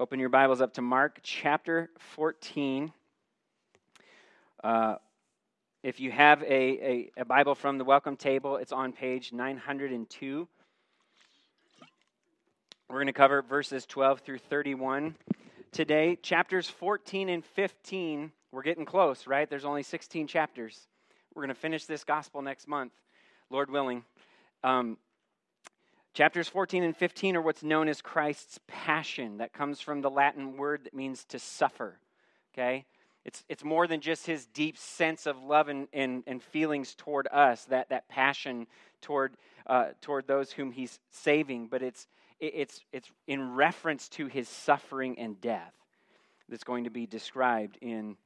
Open your Bibles up to Mark chapter 14. Uh, if you have a, a, a, Bible from the welcome table, it's on page 902. We're going to cover verses 12 through 31 today. Chapters 14 and 15, we're getting close, right? There's only 16 chapters. We're going to finish this gospel next month, Lord willing. Um, Chapters 14 and 15 are what's known as Christ's passion. That comes from the Latin word that means to suffer. Okay? It's, it's more than just his deep sense of love and, and, and feelings toward us, that, that passion toward, uh, toward those whom he's saving, but it's, it's, it's in reference to his suffering and death that's going to be described in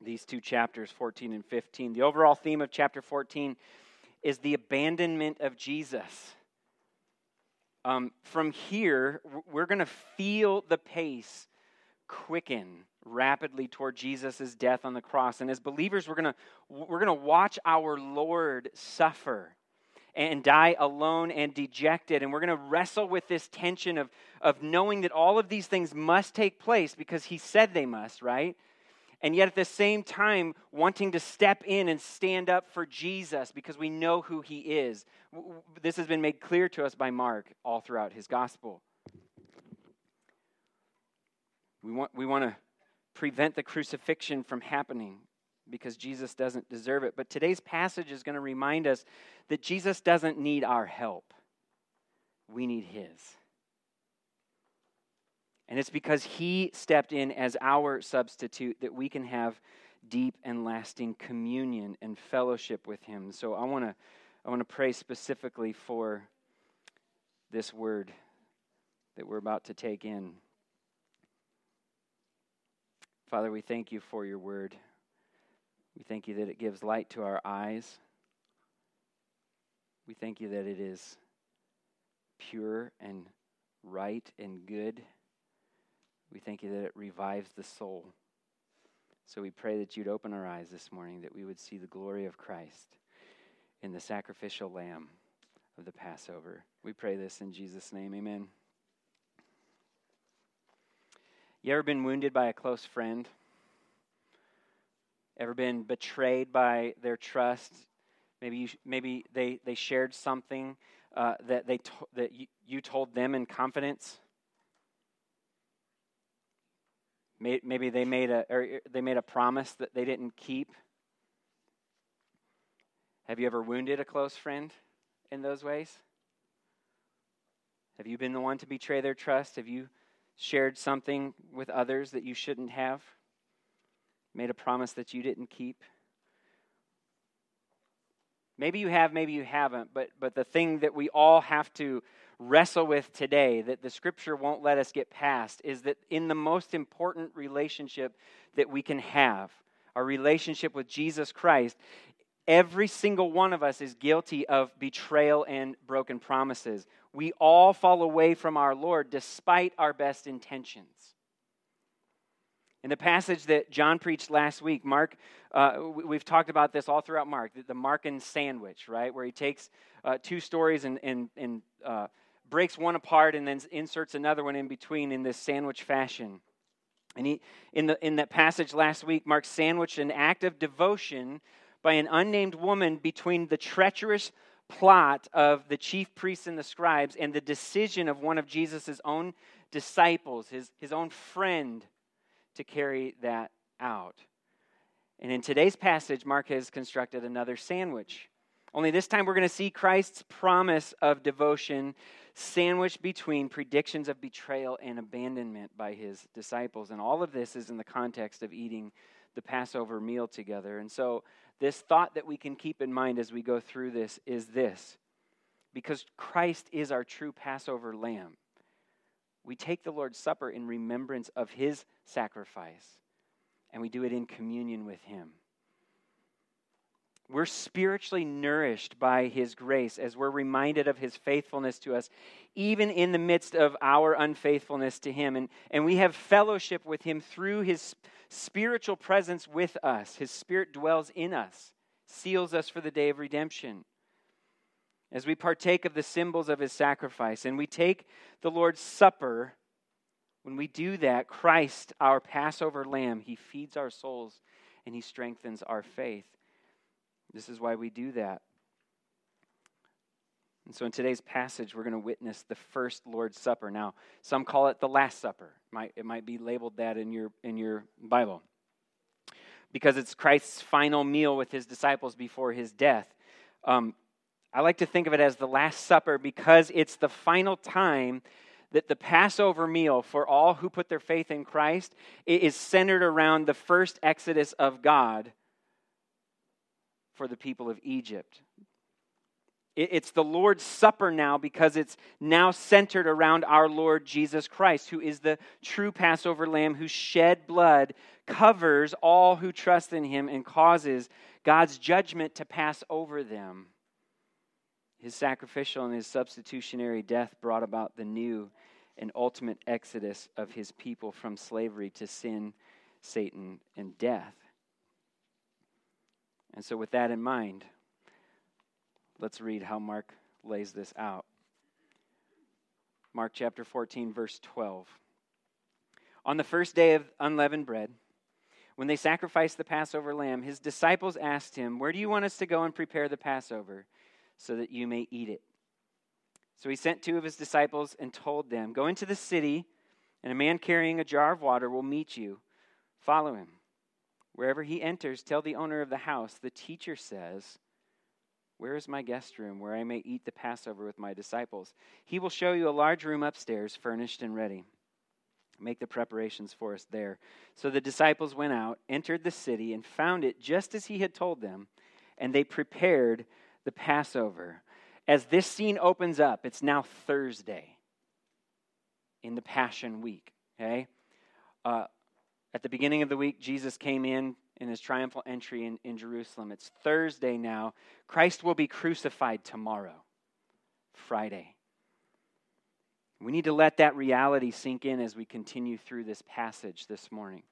these two chapters, 14 and 15. The overall theme of chapter 14 is the abandonment of Jesus. Um, from here, we're going to feel the pace quicken rapidly toward Jesus' death on the cross. And as believers, we're going we're going to watch our Lord suffer and die alone and dejected. And we're going to wrestle with this tension of, of knowing that all of these things must take place because he said they must, right? And yet at the same time wanting to step in and stand up for Jesus because we know who he is. This has been made clear to us by Mark all throughout his gospel. We want, we want to prevent the crucifixion from happening because Jesus doesn't deserve it. But today's passage is going to remind us that Jesus doesn't need our help, we need his. And it's because he stepped in as our substitute that we can have deep and lasting communion and fellowship with him. So I want to I want to pray specifically for this word that we're about to take in. Father, we thank you for your word. We thank you that it gives light to our eyes. We thank you that it is pure and right and good. We thank you that it revives the soul. So we pray that you'd open our eyes this morning, that we would see the glory of Christ in the sacrificial lamb of the Passover. We pray this in Jesus' name. Amen. You ever been wounded by a close friend? Ever been betrayed by their trust? Maybe, you, maybe they, they shared something uh, that, they to, that you, you told them in confidence Maybe they made a or er, they made a promise that they didn't keep. Have you ever wounded a close friend in those ways? Have you been the one to betray their trust? Have you shared something with others that you shouldn't have? Made a promise that you didn't keep? Maybe you have, maybe you haven't, but but the thing that we all have to wrestle with today that the scripture won't let us get past is that in the most important relationship that we can have, our relationship with Jesus Christ, every single one of us is guilty of betrayal and broken promises. We all fall away from our Lord despite our best intentions. In the passage that John preached last week, Mark, uh, we've talked about this all throughout Mark, the, Markan sandwich, right? Where he takes uh, two stories and, and, and uh, breaks one apart and then inserts another one in between in this sandwich fashion. And he, in, the, in that passage last week, Mark sandwiched an act of devotion by an unnamed woman between the treacherous plot of the chief priests and the scribes and the decision of one of Jesus' own disciples, his, his own friend, to carry that out. And in today's passage, Mark has constructed another sandwich. Only this time we're going to see Christ's promise of devotion sandwiched between predictions of betrayal and abandonment by his disciples. And all of this is in the context of eating the Passover meal together. And so, this thought that we can keep in mind as we go through this is this because Christ is our true Passover lamb, we take the Lord's Supper in remembrance of his sacrifice, and we do it in communion with him. We're spiritually nourished by His grace as we're reminded of His faithfulness to us, even in the midst of our unfaithfulness to Him. And, and we have fellowship with Him through His spiritual presence with us. His Spirit dwells in us, seals us for the day of redemption. As we partake of the symbols of His sacrifice, and we take the Lord's Supper when we do that, Christ, our Passover lamb, he feeds our souls and he strengthens our faith. This is why we do that. And so in today's passage, we're going to witness the first Lord's Supper. Now, some call it the Last Supper. It might, it might be labeled that in your, in your Bible. Because it's Christ's final meal with his disciples before his death. Um, I like to think of it as the Last Supper because it's the final time that the Passover meal for all who put their faith in Christ is centered around the first exodus of God for the people of Egypt. It's the Lord's Supper now because it's now centered around our Lord Jesus Christ, who is the true Passover lamb whose shed blood covers all who trust in him and causes God's judgment to pass over them. His sacrificial and his substitutionary death brought about the new and ultimate exodus of his people from slavery to sin, Satan, and death. And so, with that in mind, Let's read how Mark lays this out. Mark chapter 14, verse 12. On the first day of unleavened bread, when they sacrificed the Passover lamb, his disciples asked him, Where do you want us to go and prepare the Passover so that you may eat it? So he sent two of his disciples and told them, Go into the city, and a man carrying a jar of water will meet you. Follow him. Wherever he enters, tell the owner of the house, The teacher says, where is my guest room where I may eat the Passover with my disciples? He will show you a large room upstairs, furnished and ready. Make the preparations for us there. So the disciples went out, entered the city, and found it just as he had told them, and they prepared the Passover. As this scene opens up, it's now Thursday in the Passion Week, okay? Uh, at the beginning of the week, Jesus came in in his triumphal entry in, in Jerusalem. It's Thursday now. Christ will be crucified tomorrow, Friday. We need to let that reality sink in as we continue through this passage this morning.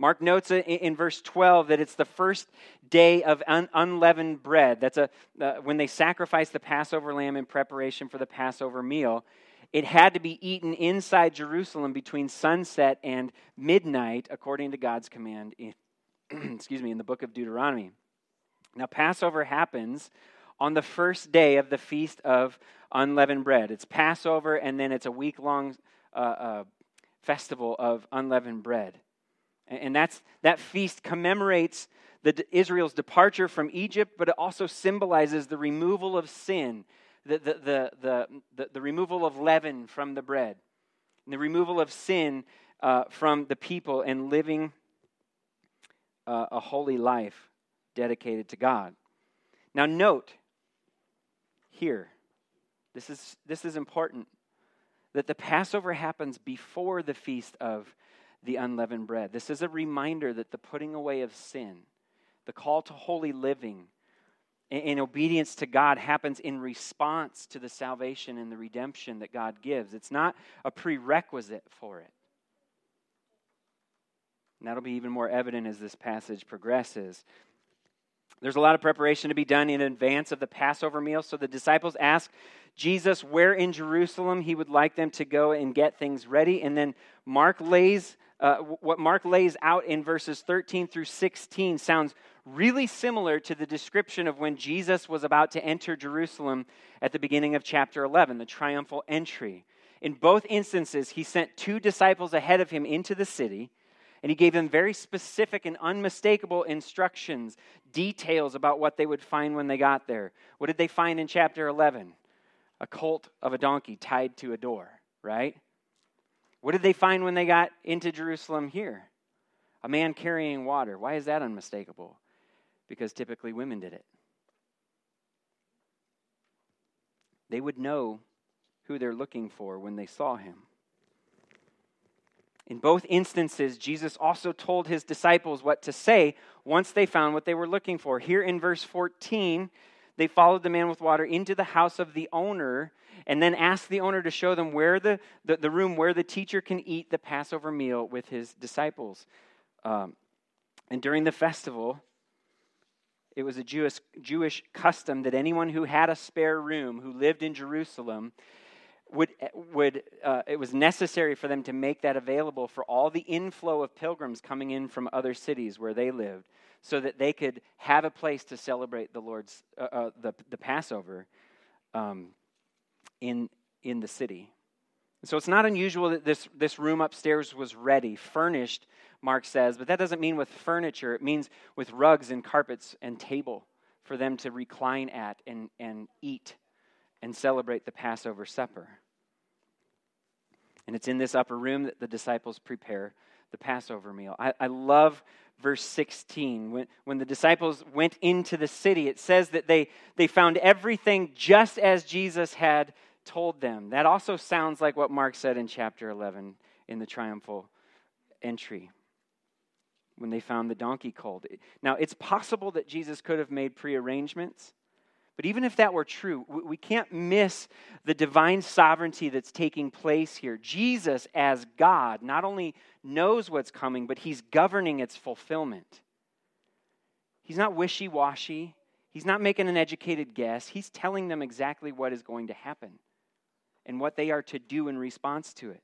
Mark notes in, verse 12 that it's the first day of un, unleavened bread. That's a, uh, when they sacrifice the Passover lamb in preparation for the Passover meal. It had to be eaten inside Jerusalem between sunset and midnight, according to God's command in, excuse me, in the book of Deuteronomy. Now, Passover happens on the first day of the Feast of Unleavened Bread. It's Passover, and then it's a week long uh, uh, festival of unleavened bread. And, that's, that feast commemorates the, Israel's departure from Egypt, but it also symbolizes the removal of sin, the, the, the, the, the, removal of leaven from the bread, and the removal of sin uh, from the people, and living uh, a holy life dedicated to God. Now, note here, this is, this is important, that the Passover happens before the feast of the unleavened bread. This is a reminder that the putting away of sin, the call to holy living, in obedience to God happens in response to the salvation and the redemption that God gives. It's not a prerequisite for it. And that'll be even more evident as this passage progresses. There's a lot of preparation to be done in advance of the Passover meal. So the disciples ask Jesus where in Jerusalem he would like them to go and get things ready. And then Mark lays, uh, what Mark lays out in verses 13 through 16 sounds really similar to the description of when Jesus was about to enter Jerusalem at the beginning of chapter 11, the triumphal entry. In both instances, he sent two disciples ahead of him into the city and he gave them very specific and unmistakable instructions, details about what they would find when they got there. What did they find in chapter 11? A colt of a donkey tied to a door, right? What did they find when they got into Jerusalem here? A man carrying water. Why is that unmistakable? Because typically women did it. They would know who they're looking for when they saw him. In both instances, Jesus also told his disciples what to say once they found what they were looking for. Here in verse 14, they followed the man with water into the house of the owner and then asked the owner to show them where the, the, the room where the teacher can eat the Passover meal with his disciples. Um, and during the festival, it was a Jewish, Jewish custom that anyone who had a spare room, who lived in Jerusalem, would, would uh, it was necessary for them to make that available for all the inflow of pilgrims coming in from other cities where they lived so that they could have a place to celebrate the lord's uh, uh, the, the passover um, in, in the city. So it's not unusual that this, this room upstairs was ready furnished mark says but that doesn't mean with furniture it means with rugs and carpets and table for them to recline at and, and eat and celebrate the Passover supper. And it's in this upper room that the disciples prepare the Passover meal. I, I love verse 16. When, when the disciples went into the city, it says that they, they found everything just as Jesus had told them. That also sounds like what Mark said in chapter 11 in the triumphal entry when they found the donkey colt. Now, it's possible that Jesus could have made prearrangements. But even if that were true, we can't miss the divine sovereignty that's taking place here. Jesus, as God, not only knows what's coming, but he's governing its fulfillment. He's not wishy washy, he's not making an educated guess. He's telling them exactly what is going to happen and what they are to do in response to it.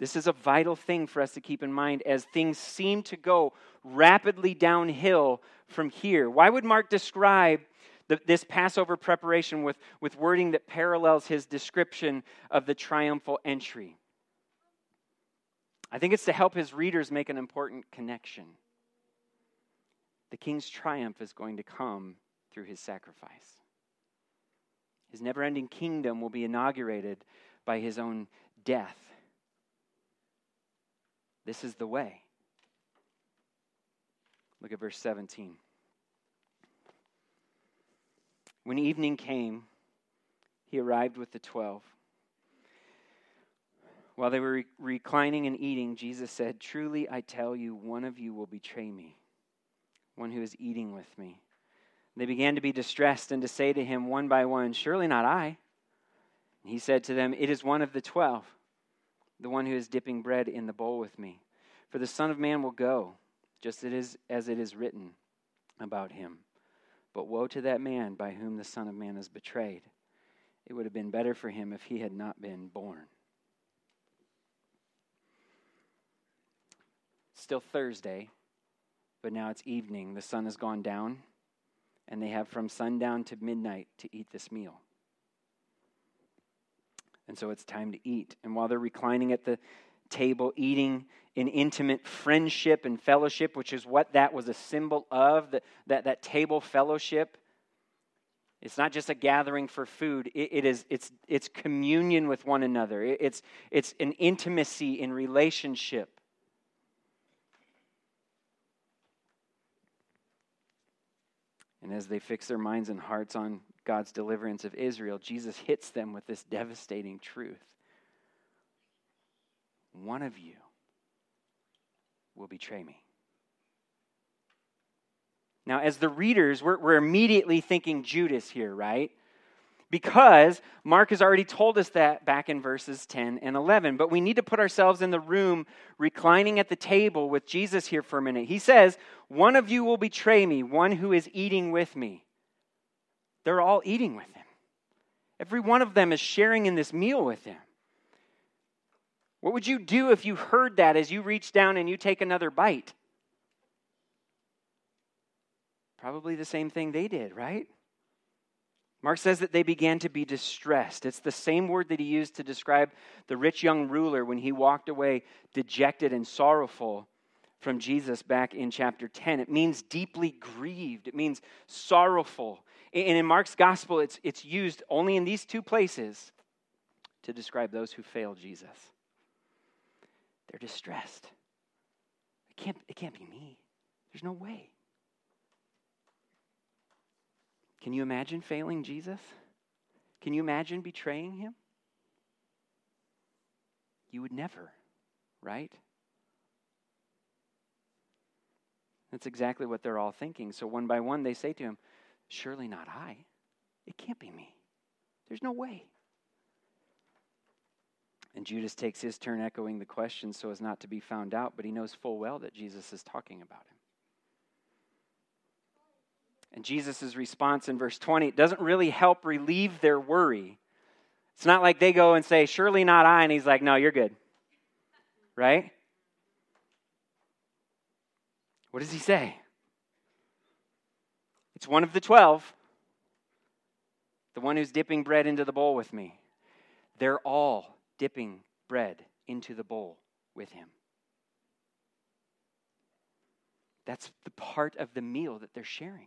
This is a vital thing for us to keep in mind as things seem to go rapidly downhill from here. Why would Mark describe the, this Passover preparation with, with wording that parallels his description of the triumphal entry? I think it's to help his readers make an important connection. The king's triumph is going to come through his sacrifice. His never ending kingdom will be inaugurated by his own death. This is the way. Look at verse 17. When evening came, he arrived with the twelve. While they were re- reclining and eating, Jesus said, Truly I tell you, one of you will betray me, one who is eating with me. They began to be distressed and to say to him one by one, Surely not I. And he said to them, It is one of the twelve the one who is dipping bread in the bowl with me. For the Son of Man will go, just as it is written about him. But woe to that man by whom the Son of Man is betrayed. It would have been better for him if he had not been born. Still Thursday, but now it's evening. The sun has gone down, and they have from sundown to midnight to eat this meal. And so it's time to eat. And while they're reclining at the table, eating in intimate friendship and fellowship, which is what that was a symbol of, that, that, that table fellowship, it's not just a gathering for food, it, it is, it's, it's communion with one another, it, it's, it's an intimacy in relationship. And as they fix their minds and hearts on God's deliverance of Israel, Jesus hits them with this devastating truth. One of you will betray me. Now, as the readers, we're, we're immediately thinking Judas here, right? Because Mark has already told us that back in verses 10 and 11. But we need to put ourselves in the room reclining at the table with Jesus here for a minute. He says, One of you will betray me, one who is eating with me. They're all eating with him. Every one of them is sharing in this meal with him. What would you do if you heard that as you reach down and you take another bite? Probably the same thing they did, right? Mark says that they began to be distressed. It's the same word that he used to describe the rich young ruler when he walked away dejected and sorrowful from Jesus back in chapter 10. It means deeply grieved, it means sorrowful. And in Mark's gospel, it's, it's used only in these two places to describe those who fail Jesus. They're distressed. It can't, it can't be me. There's no way. Can you imagine failing Jesus? Can you imagine betraying him? You would never, right? That's exactly what they're all thinking. So one by one, they say to him, Surely not I. It can't be me. There's no way. And Judas takes his turn echoing the question so as not to be found out, but he knows full well that Jesus is talking about him. And Jesus' response in verse 20 doesn't really help relieve their worry. It's not like they go and say, Surely not I, and he's like, No, you're good. Right? What does he say? It's one of the twelve, the one who's dipping bread into the bowl with me. They're all dipping bread into the bowl with him. That's the part of the meal that they're sharing.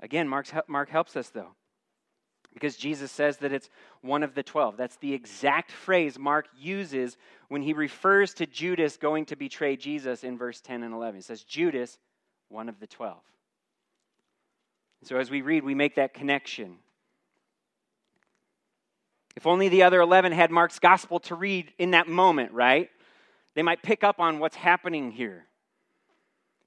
Again, Mark's, Mark helps us, though, because Jesus says that it's one of the twelve. That's the exact phrase Mark uses when he refers to Judas going to betray Jesus in verse 10 and 11. He says, Judas, one of the twelve. So as we read, we make that connection. If only the other 11 had Mark's gospel to read in that moment, right? They might pick up on what's happening here.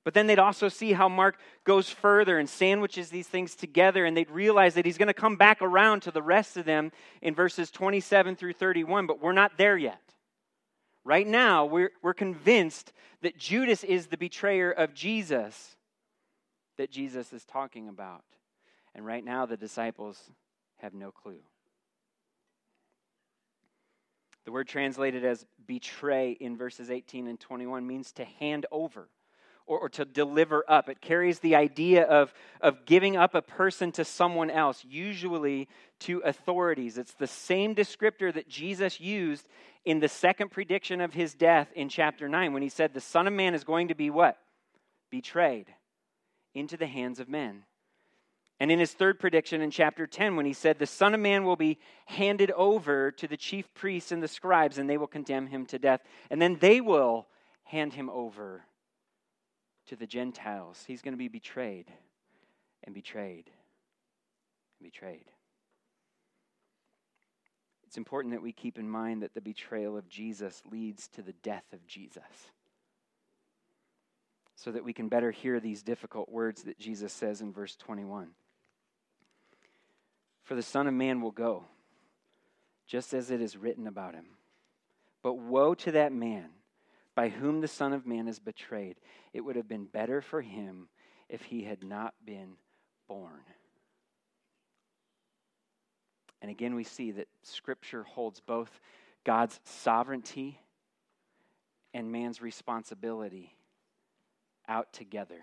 But then they'd also see how Mark goes further and sandwiches these things together, and they'd realize that he's going to come back around to the rest of them in verses 27 through 31, but we're not there yet. Right now, we're, we're convinced that Judas is the betrayer of Jesus that Jesus is talking about. And right now, the disciples have no clue. The word translated as betray in verses 18 and 21 means to hand over or, or, to deliver up. It carries the idea of, of giving up a person to someone else, usually to authorities. It's the same descriptor that Jesus used in the second prediction of his death in chapter 9 when he said, The Son of Man is going to be what? Betrayed into the hands of men. And in his third prediction in chapter 10, when he said, The Son of Man will be handed over to the chief priests and the scribes, and they will condemn him to death. And then they will hand him over to the Gentiles. He's going to be betrayed and betrayed and betrayed. It's important that we keep in mind that the betrayal of Jesus leads to the death of Jesus so that we can better hear these difficult words that Jesus says in verse 21. For the Son of Man will go, just as it is written about him. But woe to that man by whom the Son of Man is betrayed. It would have been better for him if he had not been born. And again, we see that Scripture holds both God's sovereignty and man's responsibility out together.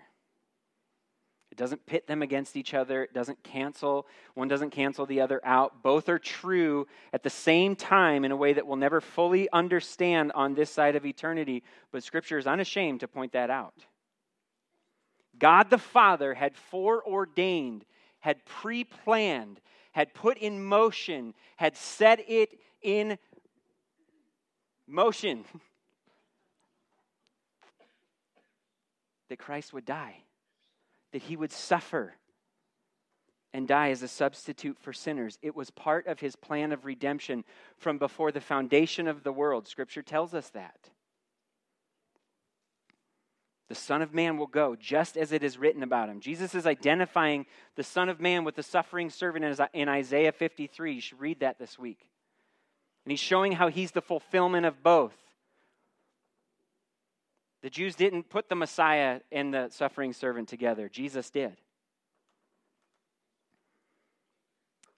It doesn't pit them against each other. It doesn't cancel. One doesn't cancel the other out. Both are true at the same time in a way that we'll never fully understand on this side of eternity. But Scripture is unashamed to point that out. God the Father had foreordained, had pre planned, had put in motion, had set it in motion that Christ would die that he would suffer and die as a substitute for sinners. It was part of his plan of redemption from before the foundation of the world. Scripture tells us that. The Son of Man will go just as it is written about him. Jesus is identifying the Son of Man with the suffering servant in Isaiah 53. You should read that this week. And he's showing how he's the fulfillment of both. The Jews didn't put the Messiah and the suffering servant together, Jesus did.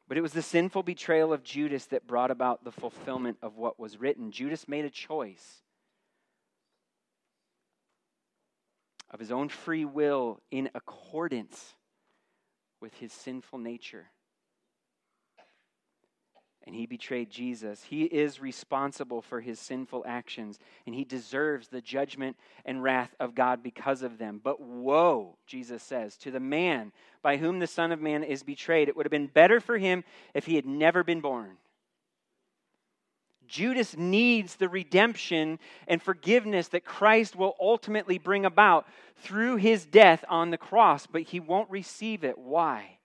But it was the sinful betrayal of Judas that brought about the fulfillment of what was written. Judas made a choice of his own free will in accordance with his sinful nature and he betrayed Jesus. He is responsible for his sinful actions, and he deserves the judgment and wrath of God because of them. But woe, Jesus says, to the man by whom the Son of Man is betrayed. It would have been better for him if he had never been born. Judas needs the redemption and forgiveness that Christ will ultimately bring about through his death on the cross, but he won't receive it. Why?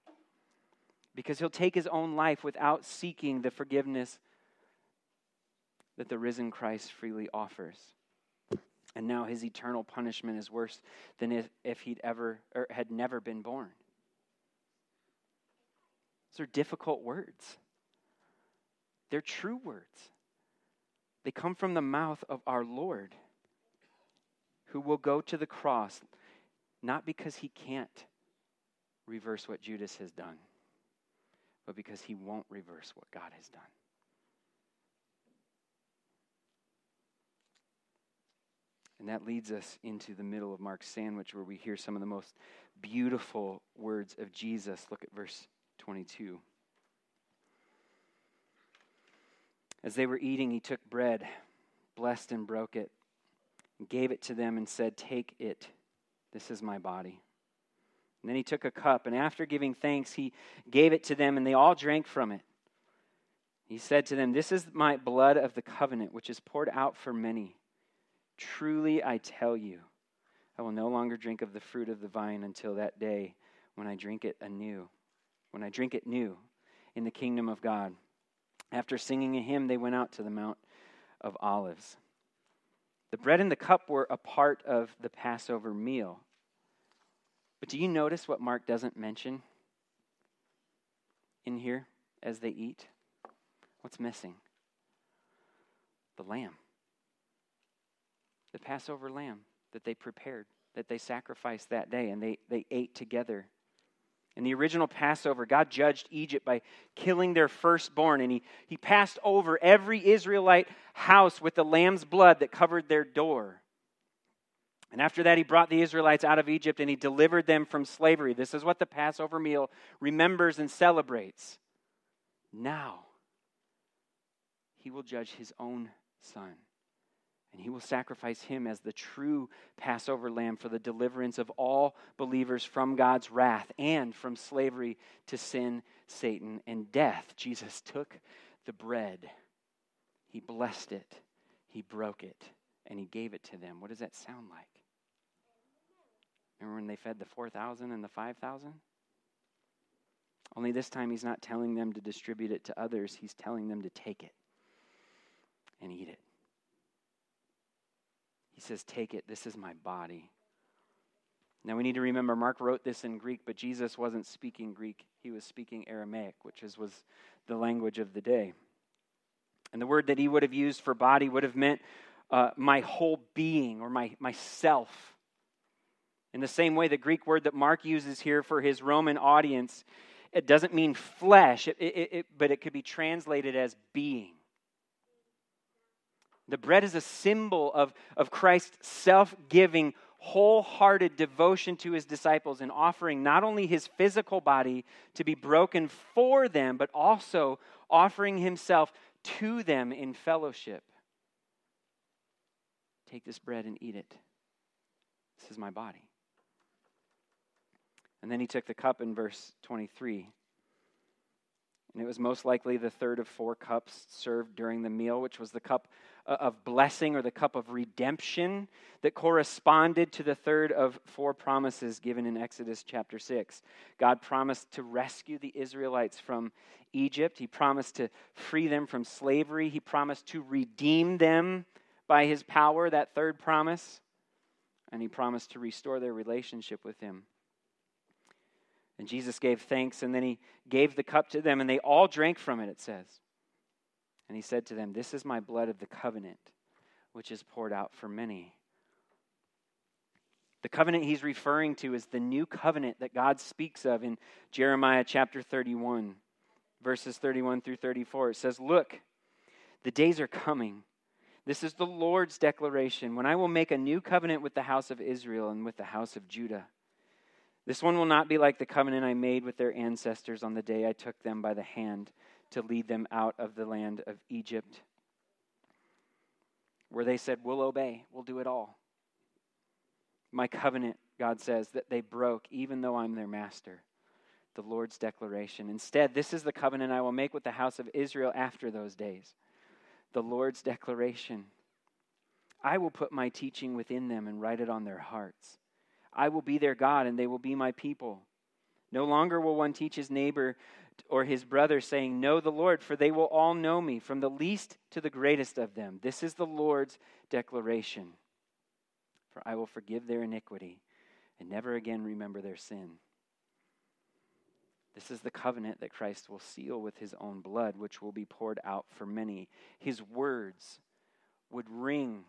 Because he'll take his own life without seeking the forgiveness that the risen Christ freely offers. And now his eternal punishment is worse than if, if he'd ever or had never been born. Those are difficult words. They're true words. They come from the mouth of our Lord, who will go to the cross, not because he can't reverse what Judas has done but because he won't reverse what God has done. And that leads us into the middle of Mark's sandwich where we hear some of the most beautiful words of Jesus. Look at verse 22. As they were eating, he took bread, blessed and broke it, and gave it to them and said, Take it. This is my body. And then he took a cup, and after giving thanks, he gave it to them, and they all drank from it. He said to them, This is my blood of the covenant, which is poured out for many. Truly I tell you, I will no longer drink of the fruit of the vine until that day when I drink it anew, when I drink it new in the kingdom of God. After singing a hymn, they went out to the Mount of Olives. The bread and the cup were a part of the Passover meal. But do you notice what Mark doesn't mention in here as they eat? What's missing? The lamb. The Passover lamb that they prepared, that they sacrificed that day, and they, they ate together. In the original Passover, God judged Egypt by killing their firstborn, and he, he passed over every Israelite house with the lamb's blood that covered their door. And after that, he brought the Israelites out of Egypt and he delivered them from slavery. This is what the Passover meal remembers and celebrates. Now, he will judge his own son. And he will sacrifice him as the true Passover lamb for the deliverance of all believers from God's wrath and from slavery to sin, Satan, and death. Jesus took the bread, he blessed it, he broke it, and he gave it to them. What does that sound like? Remember when they fed the 4,000 and the 5,000? Only this time he's not telling them to distribute it to others, he's telling them to take it and eat it. He says, Take it, this is my body. Now we need to remember Mark wrote this in Greek, but Jesus wasn't speaking Greek. He was speaking Aramaic, which is, was the language of the day. And the word that he would have used for body would have meant uh, my whole being or my myself. In the same way, the Greek word that Mark uses here for his Roman audience, it doesn't mean flesh, it, it, it, but it could be translated as being. The bread is a symbol of, of Christ's self giving, wholehearted devotion to his disciples and offering not only his physical body to be broken for them, but also offering himself to them in fellowship. Take this bread and eat it. This is my body. And then he took the cup in verse 23. And it was most likely the third of four cups served during the meal, which was the cup uh, of blessing or the cup of redemption that corresponded to the third of four promises given in Exodus chapter 6. God promised to rescue the Israelites from Egypt, He promised to free them from slavery, He promised to redeem them by His power, that third promise, and He promised to restore their relationship with Him. And Jesus gave thanks, and then he gave the cup to them, and they all drank from it, it says. And he said to them, This is my blood of the covenant, which is poured out for many. The covenant he's referring to is the new covenant that God speaks of in Jeremiah chapter 31, verses 31 through 34. It says, Look, the days are coming. This is the Lord's declaration when I will make a new covenant with the house of Israel and with the house of Judah. This one will not be like the covenant I made with their ancestors on the day I took them by the hand to lead them out of the land of Egypt, where they said, We'll obey, we'll do it all. My covenant, God says, that they broke, even though I'm their master. The Lord's declaration. Instead, this is the covenant I will make with the house of Israel after those days. The Lord's declaration. I will put my teaching within them and write it on their hearts. I will be their God, and they will be my people. No longer will one teach his neighbor or his brother, saying, Know the Lord, for they will all know me, from the least to the greatest of them. This is the Lord's declaration. For I will forgive their iniquity and never again remember their sin. This is the covenant that Christ will seal with his own blood, which will be poured out for many. His words would ring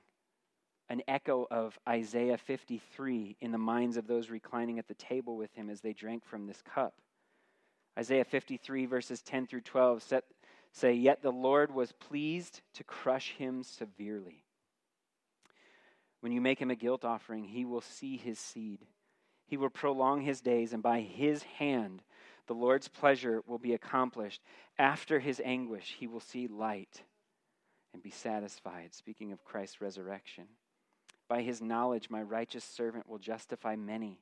an echo of Isaiah 53 in the minds of those reclining at the table with him as they drank from this cup. Isaiah 53, verses 10 through 12 set, say, Yet the Lord was pleased to crush him severely. When you make him a guilt offering, he will see his seed. He will prolong his days, and by his hand the Lord's pleasure will be accomplished. After his anguish, he will see light and be satisfied. Speaking of Christ's resurrection. By his knowledge, my righteous servant will justify many,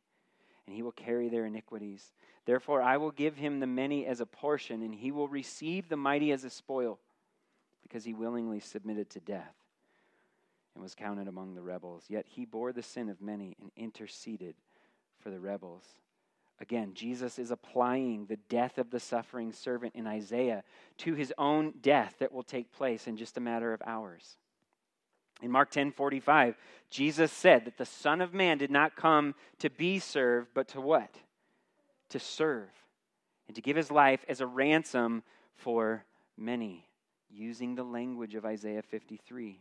and he will carry their iniquities. Therefore, I will give him the many as a portion, and he will receive the mighty as a spoil, because he willingly submitted to death and was counted among the rebels. Yet he bore the sin of many and interceded for the rebels. Again, Jesus is applying the death of the suffering servant in Isaiah to his own death that will take place in just a matter of hours. In Mark 10 45, Jesus said that the Son of Man did not come to be served, but to what? To serve and to give his life as a ransom for many, using the language of Isaiah 53.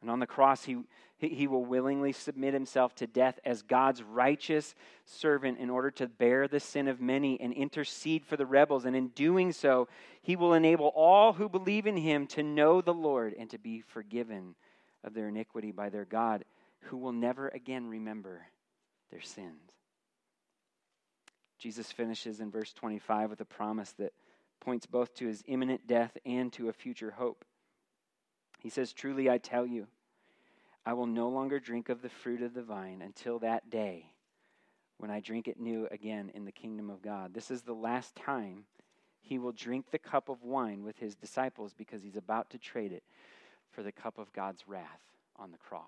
And on the cross, he, he will willingly submit himself to death as God's righteous servant in order to bear the sin of many and intercede for the rebels. And in doing so, he will enable all who believe in him to know the Lord and to be forgiven of their iniquity by their God, who will never again remember their sins. Jesus finishes in verse 25 with a promise that points both to his imminent death and to a future hope. He says, Truly I tell you, I will no longer drink of the fruit of the vine until that day when I drink it new again in the kingdom of God. This is the last time he will drink the cup of wine with his disciples because he's about to trade it for the cup of God's wrath on the cross.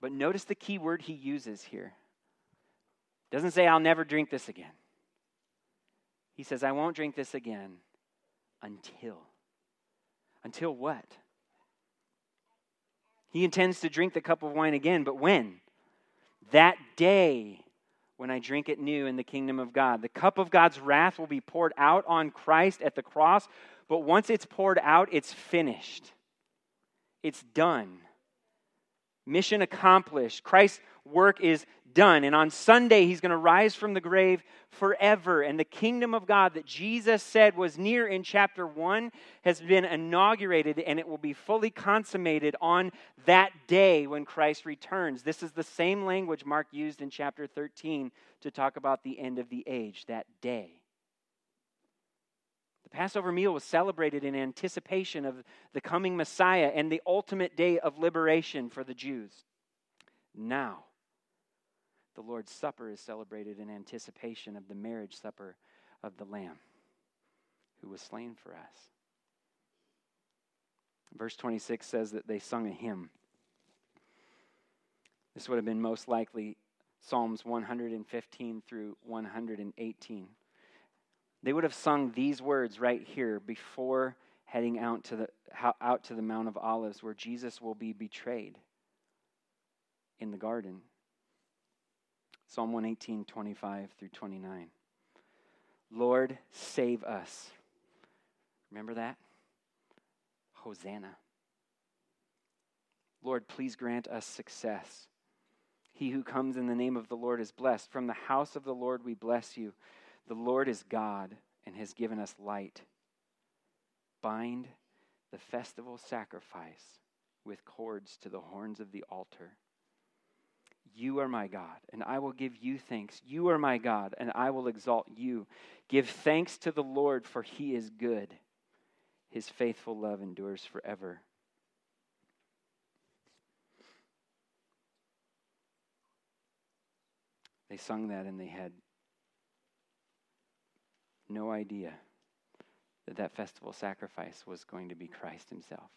But notice the key word he uses here. Doesn't say, I'll never drink this again. He says, I won't drink this again until. Until what? He intends to drink the cup of wine again, but when? That day when I drink it new in the kingdom of God. The cup of God's wrath will be poured out on Christ at the cross, but once it's poured out, it's finished. It's done. Mission accomplished. Christ's work is done. And on Sunday, he's going to rise from the grave forever. And the kingdom of God that Jesus said was near in chapter 1 has been inaugurated, and it will be fully consummated on that day when Christ returns. This is the same language Mark used in chapter 13 to talk about the end of the age, that day. The Passover meal was celebrated in anticipation of the coming Messiah and the ultimate day of liberation for the Jews. Now, the Lord's Supper is celebrated in anticipation of the marriage supper of the Lamb who was slain for us. Verse 26 says that they sung a hymn. This would have been most likely Psalms 115 through 118. They would have sung these words right here before heading out to the, out to the Mount of Olives where Jesus will be betrayed in the garden. Psalm 118, 25 through 29. Lord, save us. Remember that? Hosanna. Lord, please grant us success. He who comes in the name of the Lord is blessed. From the house of the Lord we bless you. The Lord is God and has given us light. Bind the festival sacrifice with cords to the horns of the altar. You are my God, and I will give you thanks. You are my God, and I will exalt you. Give thanks to the Lord, for he is good. His faithful love endures forever. They sung that, and they had no idea that that festival sacrifice was going to be Christ himself.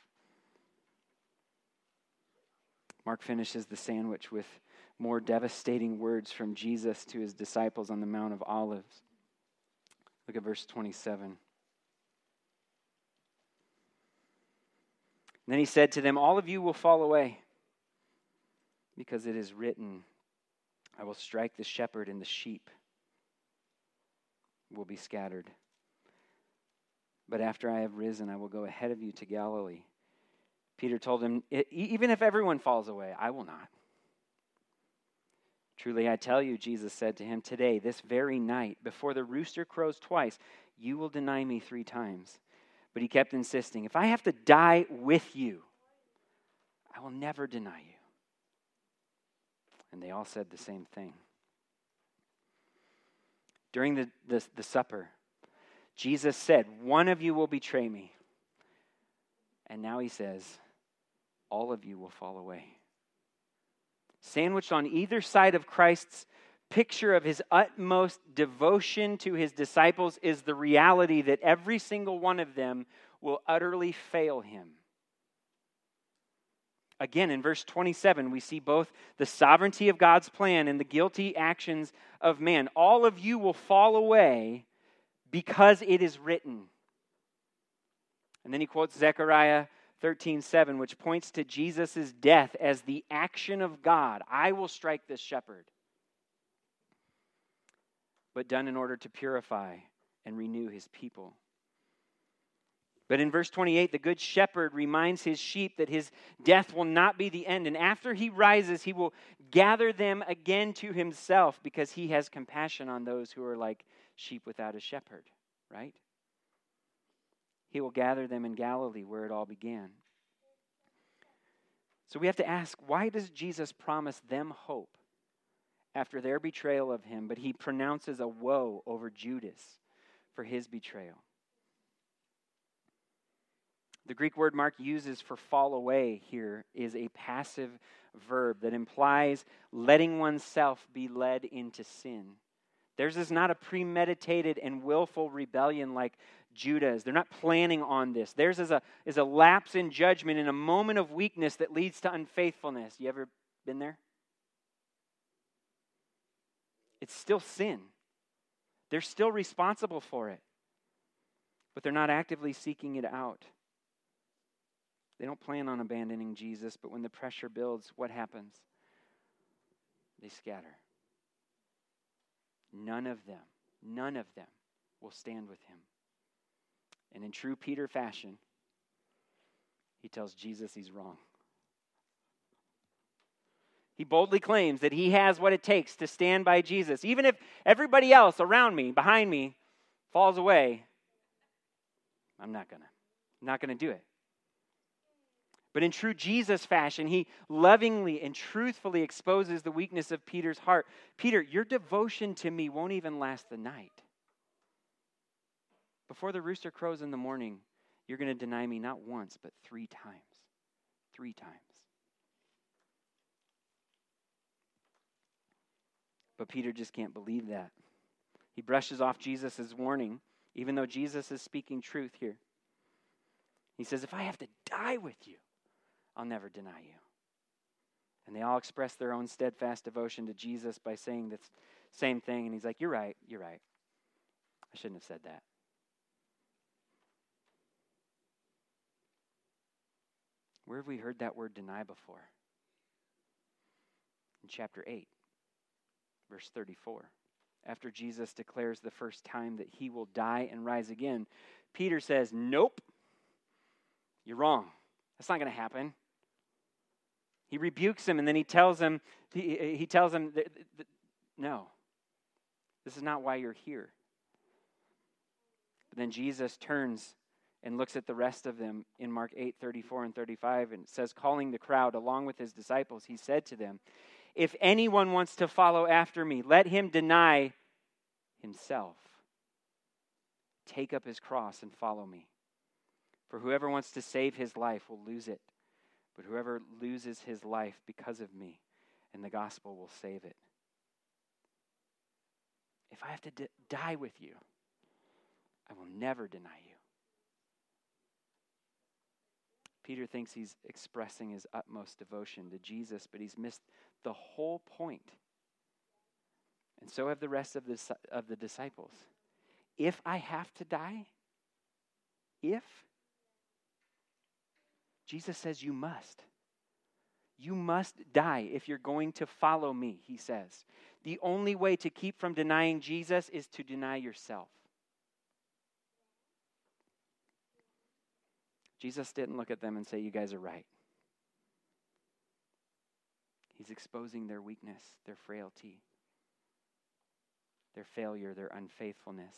Mark finishes the sandwich with more devastating words from Jesus to his disciples on the Mount of Olives. Look at verse 27. And then he said to them, All of you will fall away, because it is written, I will strike the shepherd, and the sheep will be scattered. But after I have risen, I will go ahead of you to Galilee. Peter told him, Even if everyone falls away, I will not. Truly, I tell you, Jesus said to him, today, this very night, before the rooster crows twice, you will deny me three times. But he kept insisting, If I have to die with you, I will never deny you. And they all said the same thing. During the, the, the supper, Jesus said, One of you will betray me. And now he says, All of you will fall away. Sandwiched on either side of Christ's picture of his utmost devotion to his disciples is the reality that every single one of them will utterly fail him. Again, in verse 27, we see both the sovereignty of God's plan and the guilty actions of man. All of you will fall away because it is written. And then he quotes Zechariah 13:7, which points to Jesus' death as the action of God. I will strike this shepherd. But done in order to purify and renew his people. But in verse 28, the good shepherd reminds his sheep that his death will not be the end. And after he rises, he will gather them again to himself because he has compassion on those who are like sheep without a shepherd, right? He will gather them in Galilee where it all began. So we have to ask why does Jesus promise them hope after their betrayal of him, but he pronounces a woe over Judas for his betrayal? The Greek word Mark uses for fall away here is a passive verb that implies letting oneself be led into sin. Theirs is not a premeditated and willful rebellion like Judas'. They're not planning on this. Theirs is a, is a lapse in judgment in a moment of weakness that leads to unfaithfulness. You ever been there? It's still sin. They're still responsible for it, but they're not actively seeking it out. They don't plan on abandoning Jesus, but when the pressure builds, what happens? They scatter. None of them, none of them will stand with him. And in true Peter fashion, he tells Jesus he's wrong. He boldly claims that he has what it takes to stand by Jesus. Even if everybody else around me, behind me, falls away, I'm not going to. Not going to do it. But in true Jesus fashion, he lovingly and truthfully exposes the weakness of Peter's heart. Peter, your devotion to me won't even last the night. Before the rooster crows in the morning, you're going to deny me not once, but three times. Three times. But Peter just can't believe that. He brushes off Jesus' warning, even though Jesus is speaking truth here. He says, If I have to die with you, I'll never deny you. And they all express their own steadfast devotion to Jesus by saying the same thing. And he's like, You're right, you're right. I shouldn't have said that. Where have we heard that word deny before? In chapter 8, verse 34. After Jesus declares the first time that he will die and rise again, Peter says, Nope, you're wrong. That's not going to happen. He rebukes him and then he tells him, he, he tells him, that, that, no, this is not why you're here. But then Jesus turns and looks at the rest of them in Mark 8 34 and 35 and says, calling the crowd along with his disciples, he said to them, If anyone wants to follow after me, let him deny himself, take up his cross, and follow me. For whoever wants to save his life will lose it but whoever loses his life because of me and the gospel will save it. If I have to d- die with you, I will never deny you. Peter thinks he's expressing his utmost devotion to Jesus, but he's missed the whole point. And so have the rest of the, of the disciples. If I have to die, if Jesus says, You must. You must die if you're going to follow me, he says. The only way to keep from denying Jesus is to deny yourself. Jesus didn't look at them and say, You guys are right. He's exposing their weakness, their frailty, their failure, their unfaithfulness.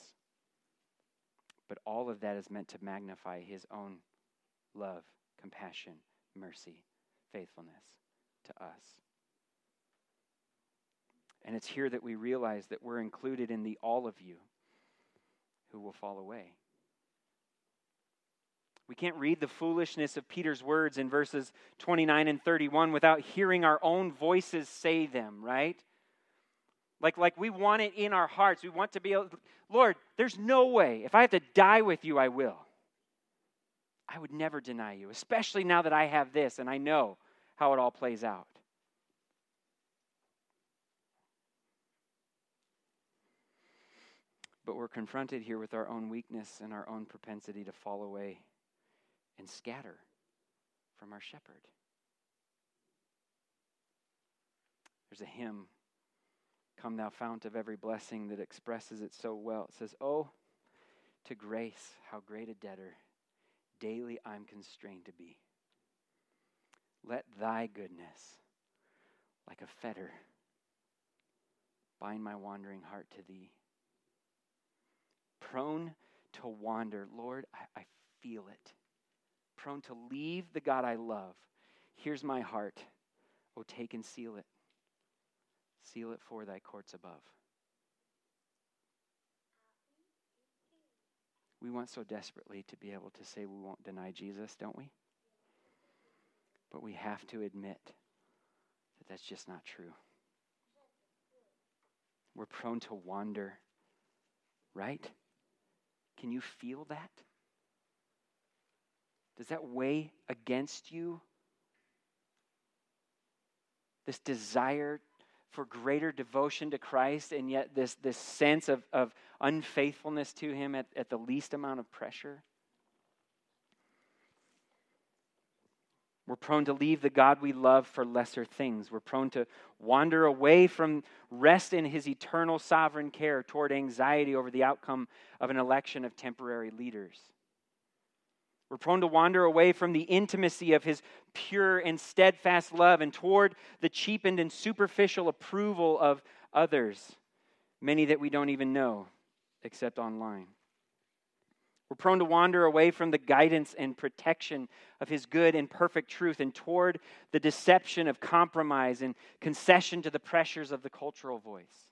But all of that is meant to magnify his own love, compassion, mercy, faithfulness to us. And it's here that we realize that we're included in the all of you who will fall away. We can't read the foolishness of Peter's words in verses 29 and 31 without hearing our own voices say them, right? Like, like we want it in our hearts. We want to be able, Lord, there's no way. If I have to die with you, I will. I would never deny you, especially now that I have this and I know how it all plays out. But we're confronted here with our own weakness and our own propensity to fall away and scatter from our shepherd. There's a hymn, Come Thou Fount of Every Blessing, that expresses it so well. It says, Oh, to grace, how great a debtor daily I'm constrained to be. Let thy goodness, like a fetter, bind my wandering heart to thee. Prone to wander, Lord, I, I feel it prone to leave the God I love. Here's my heart. Oh, take and seal it. Seal it for thy courts above. We want so desperately to be able to say we won't deny Jesus, don't we? But we have to admit that that's just not true. We're prone to wander, right? Can you feel that? Does that weigh against you? This desire for greater devotion to Christ, and yet this, this sense of, of unfaithfulness to Him at, at the least amount of pressure? We're prone to leave the God we love for lesser things. We're prone to wander away from rest in His eternal sovereign care toward anxiety over the outcome of an election of temporary leaders. We're prone to wander away from the intimacy of his pure and steadfast love and toward the cheapened and superficial approval of others, many that we don't even know except online. We're prone to wander away from the guidance and protection of his good and perfect truth and toward the deception of compromise and concession to the pressures of the cultural voice.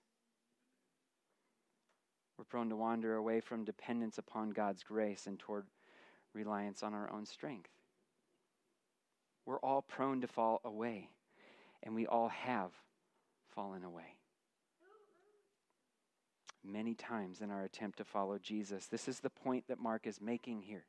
We're prone to wander away from dependence upon God's grace and toward reliance on our own strength. We're all prone to fall away, and we all have fallen away. Many times in our attempt to follow Jesus. This is the point that Mark is making here.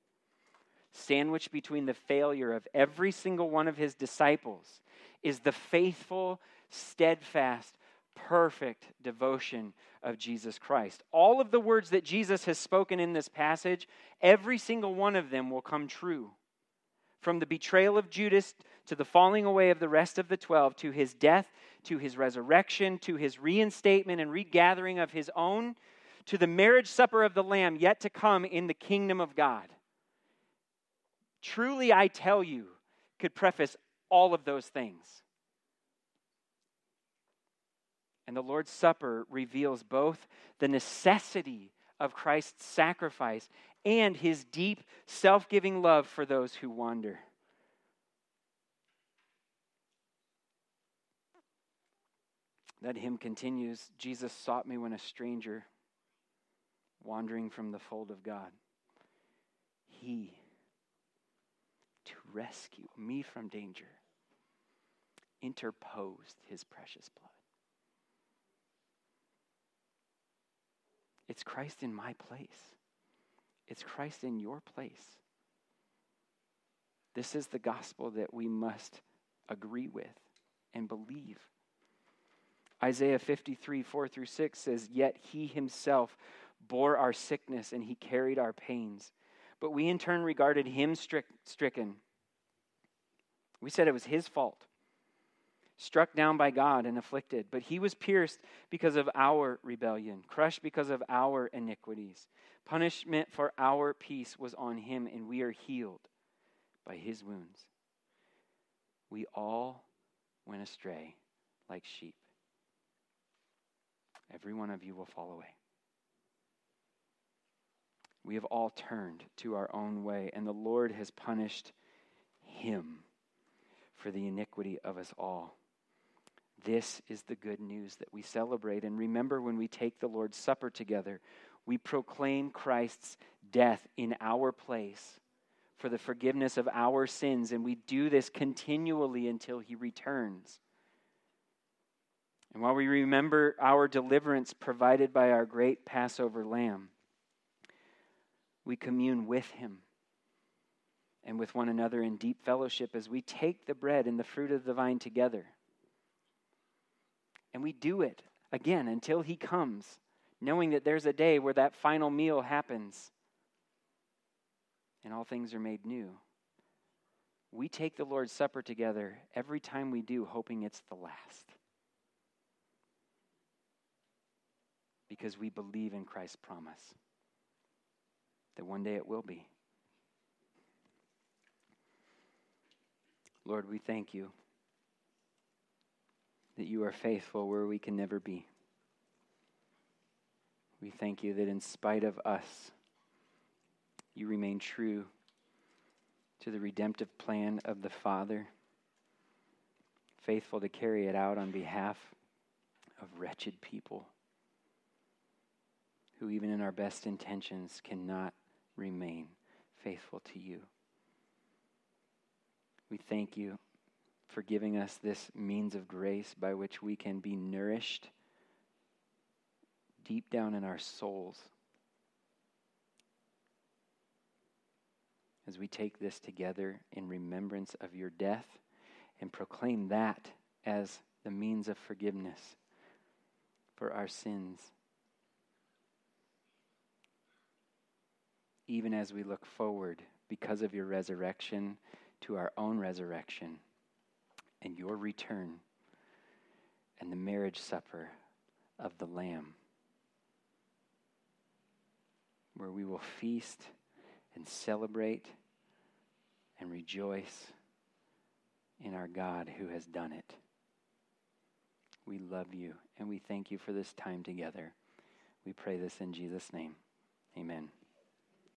Sandwiched between the failure of every single one of his disciples is the faithful, steadfast, perfect devotion of Jesus Christ. All of the words that Jesus has spoken in this passage, every single one of them will come true. From the betrayal of Judas to the falling away of the rest of the twelve, to his death, to his resurrection, to his reinstatement and regathering of his own, to the marriage supper of the Lamb yet to come in the kingdom of God. Truly, I tell you, could preface all of those things. And the Lord's Supper reveals both the necessity of Christ's sacrifice and his deep, self giving love for those who wander. That hymn continues Jesus sought me when a stranger, wandering from the fold of God. He, to rescue me from danger, interposed his precious blood. It's Christ in my place. It's Christ in your place. This is the gospel that we must agree with and believe. Isaiah 53, 4 through 6 says, Yet he himself bore our sickness and he carried our pains. But we in turn regarded him stricken. We said it was his fault struck down by God and afflicted. But he was pierced because of our rebellion, crushed because of our iniquities. Punishment for our peace was on him, and we are healed by his wounds. We all went astray. like sheep. Every one of you will fall away. We have all turned to our own way, and the Lord has punished him for the iniquity of us all. This is the good news that we celebrate. And remember, when we take the Lord's Supper together, we proclaim Christ's death in our place for the forgiveness of our sins, and we do this continually until he returns. And while we remember our deliverance provided by our great Passover lamb, we commune with him and with one another in deep fellowship as we take the bread and the fruit of the vine together. And we do it again until he comes, knowing that there's a day where that final meal happens and all things are made new. We take the Lord's Supper together every time we do, hoping it's the last. Because we believe in Christ's promise that one day it will be. Lord, we thank you that you are faithful where we can never be. We thank you that in spite of us, you remain true to the redemptive plan of the Father, faithful to carry it out on behalf of wretched people who, even in our best intentions, cannot remain faithful to you. We thank you for giving us this means of grace by which we can be nourished deep down in our souls. As we take this together in remembrance of your death and proclaim that as the means of forgiveness for our sins. Even as we look forward because of your resurrection to our own resurrection and your return and the marriage supper of the Lamb, where we will feast and celebrate and rejoice in our God who has done it. We love you and we thank you for this time together. We pray this in Jesus' name. Amen.